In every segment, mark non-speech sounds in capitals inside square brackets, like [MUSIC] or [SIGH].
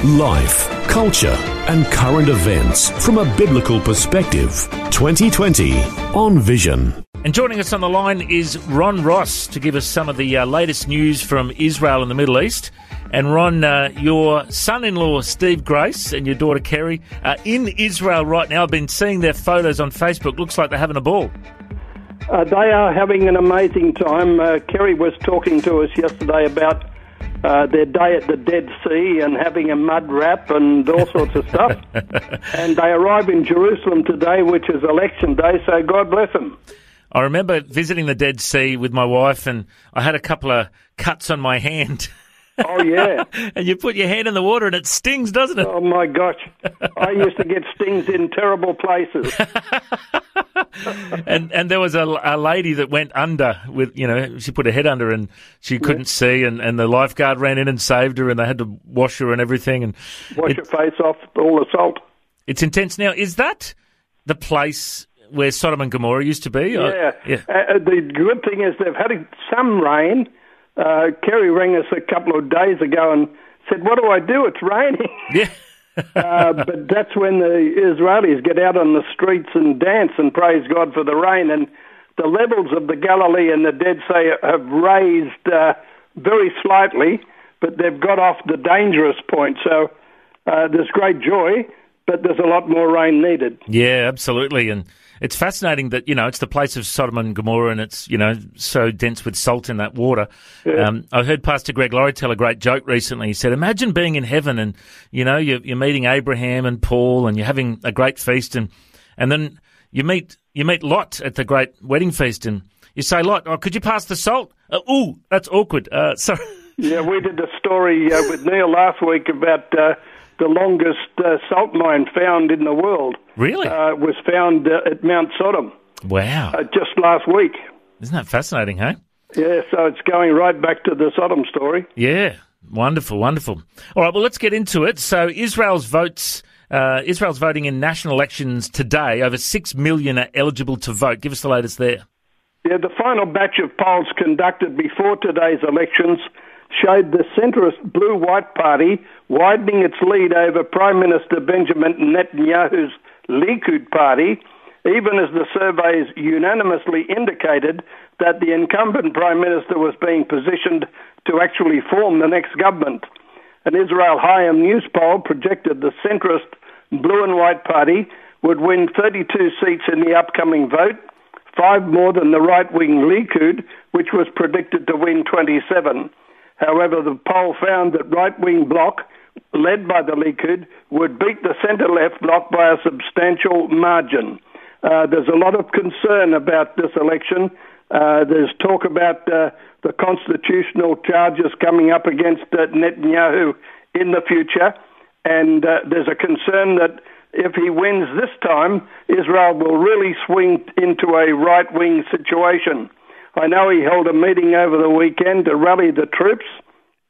Life, culture, and current events from a biblical perspective. 2020 on Vision. And joining us on the line is Ron Ross to give us some of the uh, latest news from Israel and the Middle East. And Ron, uh, your son-in-law Steve Grace and your daughter Kerry are in Israel right now. I've been seeing their photos on Facebook. Looks like they're having a ball. Uh, they are having an amazing time. Uh, Kerry was talking to us yesterday about uh, their day at the Dead Sea and having a mud wrap and all sorts of stuff. [LAUGHS] and they arrive in Jerusalem today, which is election day, so God bless them. I remember visiting the Dead Sea with my wife, and I had a couple of cuts on my hand. Oh yeah, [LAUGHS] and you put your hand in the water and it stings, doesn't it? Oh my gosh, I used to get stings in terrible places. [LAUGHS] and and there was a, a lady that went under with you know she put her head under and she couldn't yeah. see and, and the lifeguard ran in and saved her and they had to wash her and everything and wash it, her face off all the salt. It's intense. Now, is that the place where Sodom and Gomorrah used to be? Yeah. I, yeah. Uh, the good thing is they've had some rain. Uh, Kerry rang us a couple of days ago and said, "What do I do? It's raining." Yeah. [LAUGHS] uh, but that's when the Israelis get out on the streets and dance and praise God for the rain. And the levels of the Galilee and the Dead Sea have raised uh, very slightly, but they've got off the dangerous point. So uh, there's great joy, but there's a lot more rain needed. Yeah, absolutely. And it's fascinating that you know it's the place of Sodom and Gomorrah, and it's you know so dense with salt in that water. Yeah. Um, I heard Pastor Greg Laurie tell a great joke recently. He said, "Imagine being in heaven, and you know you're, you're meeting Abraham and Paul, and you're having a great feast, and and then you meet you meet Lot at the great wedding feast, and you say, Lot, oh, could you pass the salt? Uh, ooh, that's awkward. Uh, [LAUGHS] sorry." Yeah, we did a story uh, with Neil last week about uh, the longest uh, salt mine found in the world. Really? Uh, was found uh, at Mount Sodom. Wow. Uh, just last week. Isn't that fascinating, hey? Yeah, so it's going right back to the Sodom story. Yeah, wonderful, wonderful. All right, well, let's get into it. So Israel's votes. Uh, Israel's voting in national elections today. Over six million are eligible to vote. Give us the latest there. Yeah, the final batch of polls conducted before today's elections showed the centrist Blue White Party widening its lead over Prime Minister Benjamin Netanyahu's Likud party, even as the surveys unanimously indicated that the incumbent Prime Minister was being positioned to actually form the next government. An Israel Hayom news poll projected the centrist Blue and White Party would win 32 seats in the upcoming vote, five more than the right wing Likud, which was predicted to win 27. However, the poll found that right wing bloc, led by the Likud, would beat the centre left bloc by a substantial margin. Uh, there's a lot of concern about this election. Uh, there's talk about uh, the constitutional charges coming up against uh, Netanyahu in the future, and uh, there's a concern that if he wins this time, Israel will really swing into a right wing situation. I know he held a meeting over the weekend to rally the troops.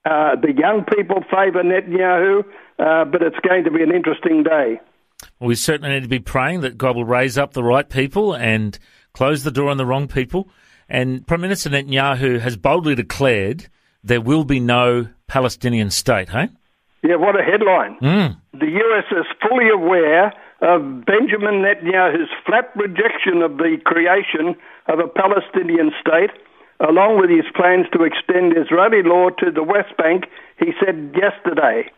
Uh, the young people favour Netanyahu, uh, but it's going to be an interesting day. Well, we certainly need to be praying that God will raise up the right people and close the door on the wrong people. And Prime Minister Netanyahu has boldly declared there will be no Palestinian state, hey? Yeah, what a headline. Mm. The US is fully aware of Benjamin Netanyahu's flat rejection of the creation of a Palestinian state, along with his plans to extend Israeli law to the West Bank, he said yesterday.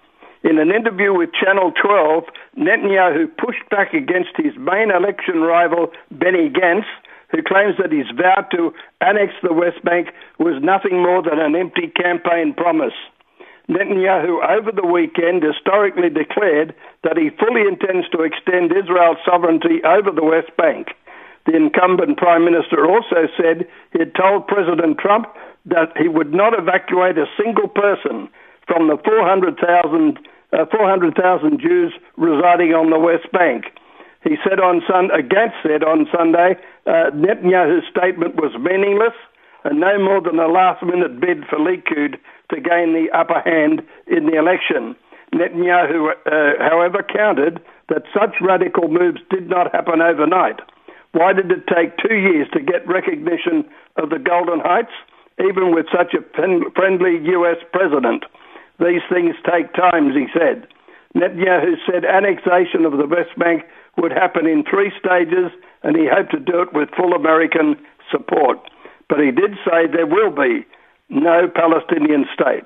In an interview with Channel 12, Netanyahu pushed back against his main election rival, Benny Gantz, who claims that his vow to annex the West Bank was nothing more than an empty campaign promise. Netanyahu, over the weekend, historically declared that he fully intends to extend Israel's sovereignty over the West Bank. The incumbent prime minister also said he had told President Trump that he would not evacuate a single person from the 400,000 uh, 400, Jews residing on the West Bank. He said on Sun, uh, Gantz said on Sunday, uh, Netanyahu's statement was meaningless and no more than a last-minute bid for Likud to gain the upper hand in the election. Netanyahu, uh, however, countered that such radical moves did not happen overnight. Why did it take two years to get recognition of the Golan Heights, even with such a friendly US president? These things take time, he said. Netanyahu said annexation of the West Bank would happen in three stages, and he hoped to do it with full American support. But he did say there will be no Palestinian state.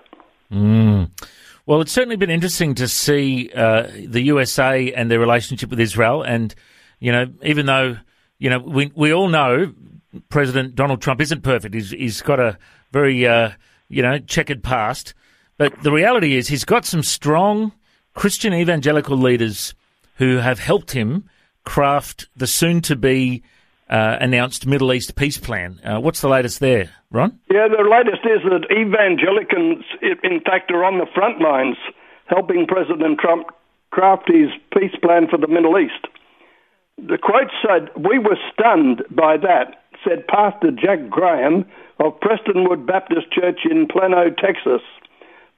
Mm. Well, it's certainly been interesting to see uh, the USA and their relationship with Israel. And, you know, even though, you know, we, we all know President Donald Trump isn't perfect, he's, he's got a very, uh, you know, checkered past. But the reality is he's got some strong Christian evangelical leaders who have helped him craft the soon to be uh, announced Middle East peace plan. Uh, what's the latest there, Ron? Yeah, the latest is that evangelicals, in fact, are on the front lines helping President Trump craft his peace plan for the Middle East. The quote said, We were stunned by that, said Pastor Jack Graham of Prestonwood Baptist Church in Plano, Texas.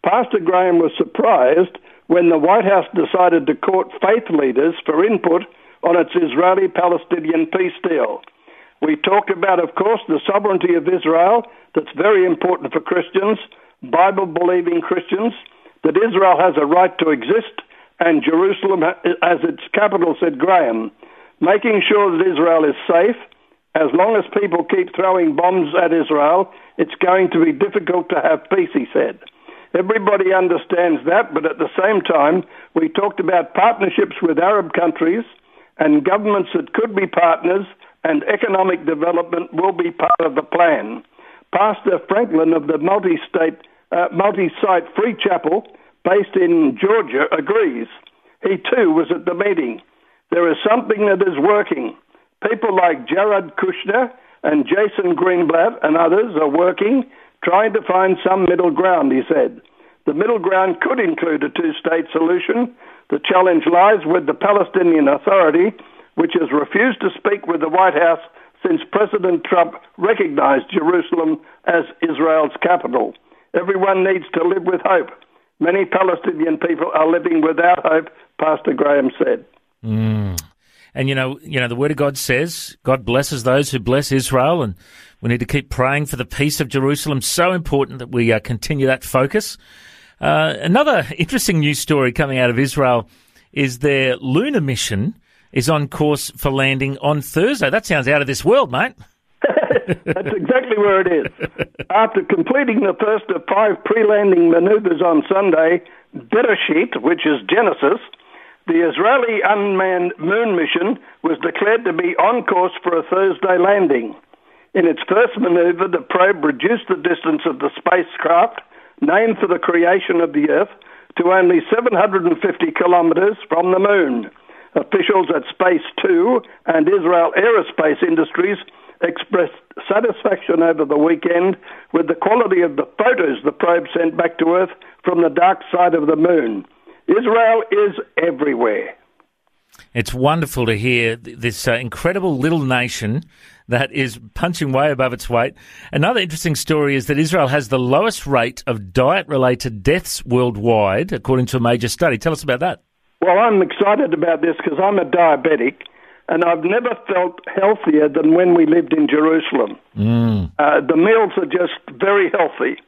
Pastor Graham was surprised when the White House decided to court faith leaders for input on its Israeli Palestinian peace deal. We talked about, of course, the sovereignty of Israel, that's very important for Christians, Bible believing Christians, that Israel has a right to exist, and Jerusalem as its capital, said Graham. Making sure that Israel is safe, as long as people keep throwing bombs at Israel, it's going to be difficult to have peace, he said. Everybody understands that, but at the same time, we talked about partnerships with Arab countries and governments that could be partners and economic development will be part of the plan. Pastor Franklin of the multi-state, uh, multi-site Free Chapel, based in Georgia, agrees. He too was at the meeting. There is something that is working. People like Jared Kushner and Jason Greenblatt and others are working, trying to find some middle ground, he said. The middle ground could include a two state solution, the challenge lies with the Palestinian Authority, which has refused to speak with the White House since President Trump recognized Jerusalem as Israel's capital. Everyone needs to live with hope. Many Palestinian people are living without hope, Pastor Graham said. Mm. And you know, you know, the Word of God says God blesses those who bless Israel, and we need to keep praying for the peace of Jerusalem. So important that we uh, continue that focus. Uh, another interesting news story coming out of Israel is their lunar mission is on course for landing on Thursday. That sounds out of this world, mate. [LAUGHS] That's exactly where it is. After completing the first of five pre-landing maneuvers on Sunday, Bereshit, which is Genesis, the Israeli unmanned moon mission was declared to be on course for a Thursday landing. In its first maneuver, the probe reduced the distance of the spacecraft named for the creation of the Earth, to only 750 kilometres from the Moon. Officials at Space 2 and Israel Aerospace Industries expressed satisfaction over the weekend with the quality of the photos the probe sent back to Earth from the dark side of the Moon. Israel is everywhere. It's wonderful to hear this uh, incredible little nation that is punching way above its weight. Another interesting story is that Israel has the lowest rate of diet related deaths worldwide, according to a major study. Tell us about that. Well, I'm excited about this because I'm a diabetic and I've never felt healthier than when we lived in Jerusalem. Mm. Uh, the meals are just very healthy.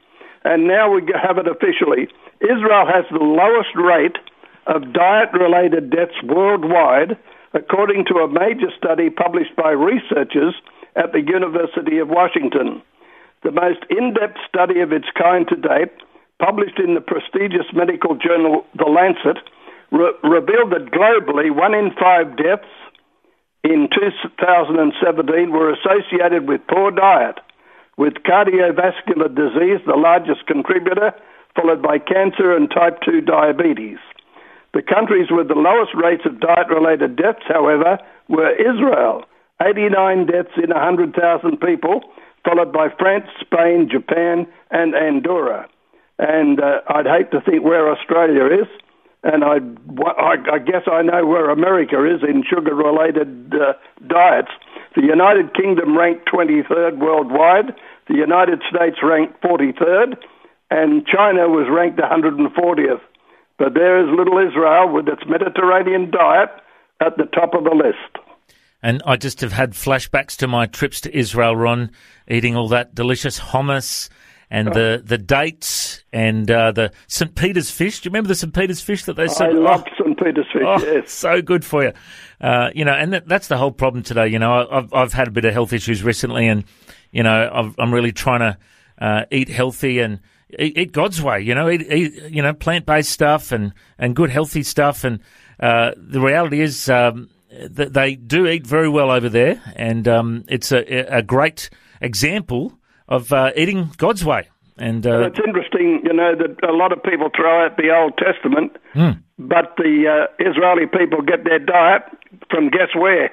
And now we have it officially. Israel has the lowest rate of diet related deaths worldwide, according to a major study published by researchers at the University of Washington. The most in depth study of its kind to date, published in the prestigious medical journal The Lancet, re- revealed that globally one in five deaths in 2017 were associated with poor diet, with cardiovascular disease the largest contributor, followed by cancer and type 2 diabetes. The countries with the lowest rates of diet related deaths, however, were Israel, 89 deaths in 100,000 people, followed by France, Spain, Japan, and Andorra. And uh, I'd hate to think where Australia is. and I, I, I guess I know where America is in sugar-related uh, diets. The United Kingdom ranked 23rd worldwide. The United States ranked 43rd, and China was ranked 140th. But there is little Israel with its Mediterranean diet at the top of the list. And I just have had flashbacks to my trips to Israel, Ron, eating all that delicious hummus and the, the dates and uh, the St. Peter's fish. Do you remember the St. Peter's fish that they said? I love oh, St. Peter's fish, oh, yes. So good for you. Uh, you know, and that, that's the whole problem today. You know, I've, I've had a bit of health issues recently and, you know, i am really trying to uh, eat healthy and eat, eat, God's way, you know, eat, eat you know, plant-based stuff and, and good healthy stuff. And uh, the reality is, um, they do eat very well over there, and um, it's a, a, great example of uh, eating God's way. And uh, it's interesting, you know, that a lot of people throw out the Old Testament, mm. but the uh, Israeli people get their diet from guess where?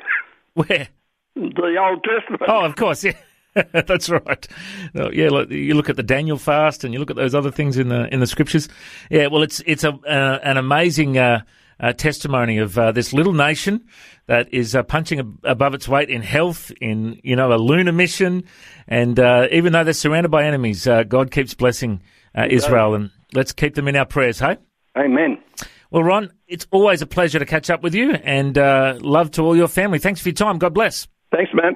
Where? The Old Testament. Oh, of course, yeah. [LAUGHS] That's right. Yeah, look, you look at the Daniel fast, and you look at those other things in the in the scriptures. Yeah, well, it's it's a uh, an amazing uh, uh, testimony of uh, this little nation that is uh, punching above its weight in health, in you know a lunar mission, and uh, even though they're surrounded by enemies, uh, God keeps blessing uh, Israel, and let's keep them in our prayers. Hey, Amen. Well, Ron, it's always a pleasure to catch up with you, and love to all your family. Thanks for your time. God bless. Thanks, man.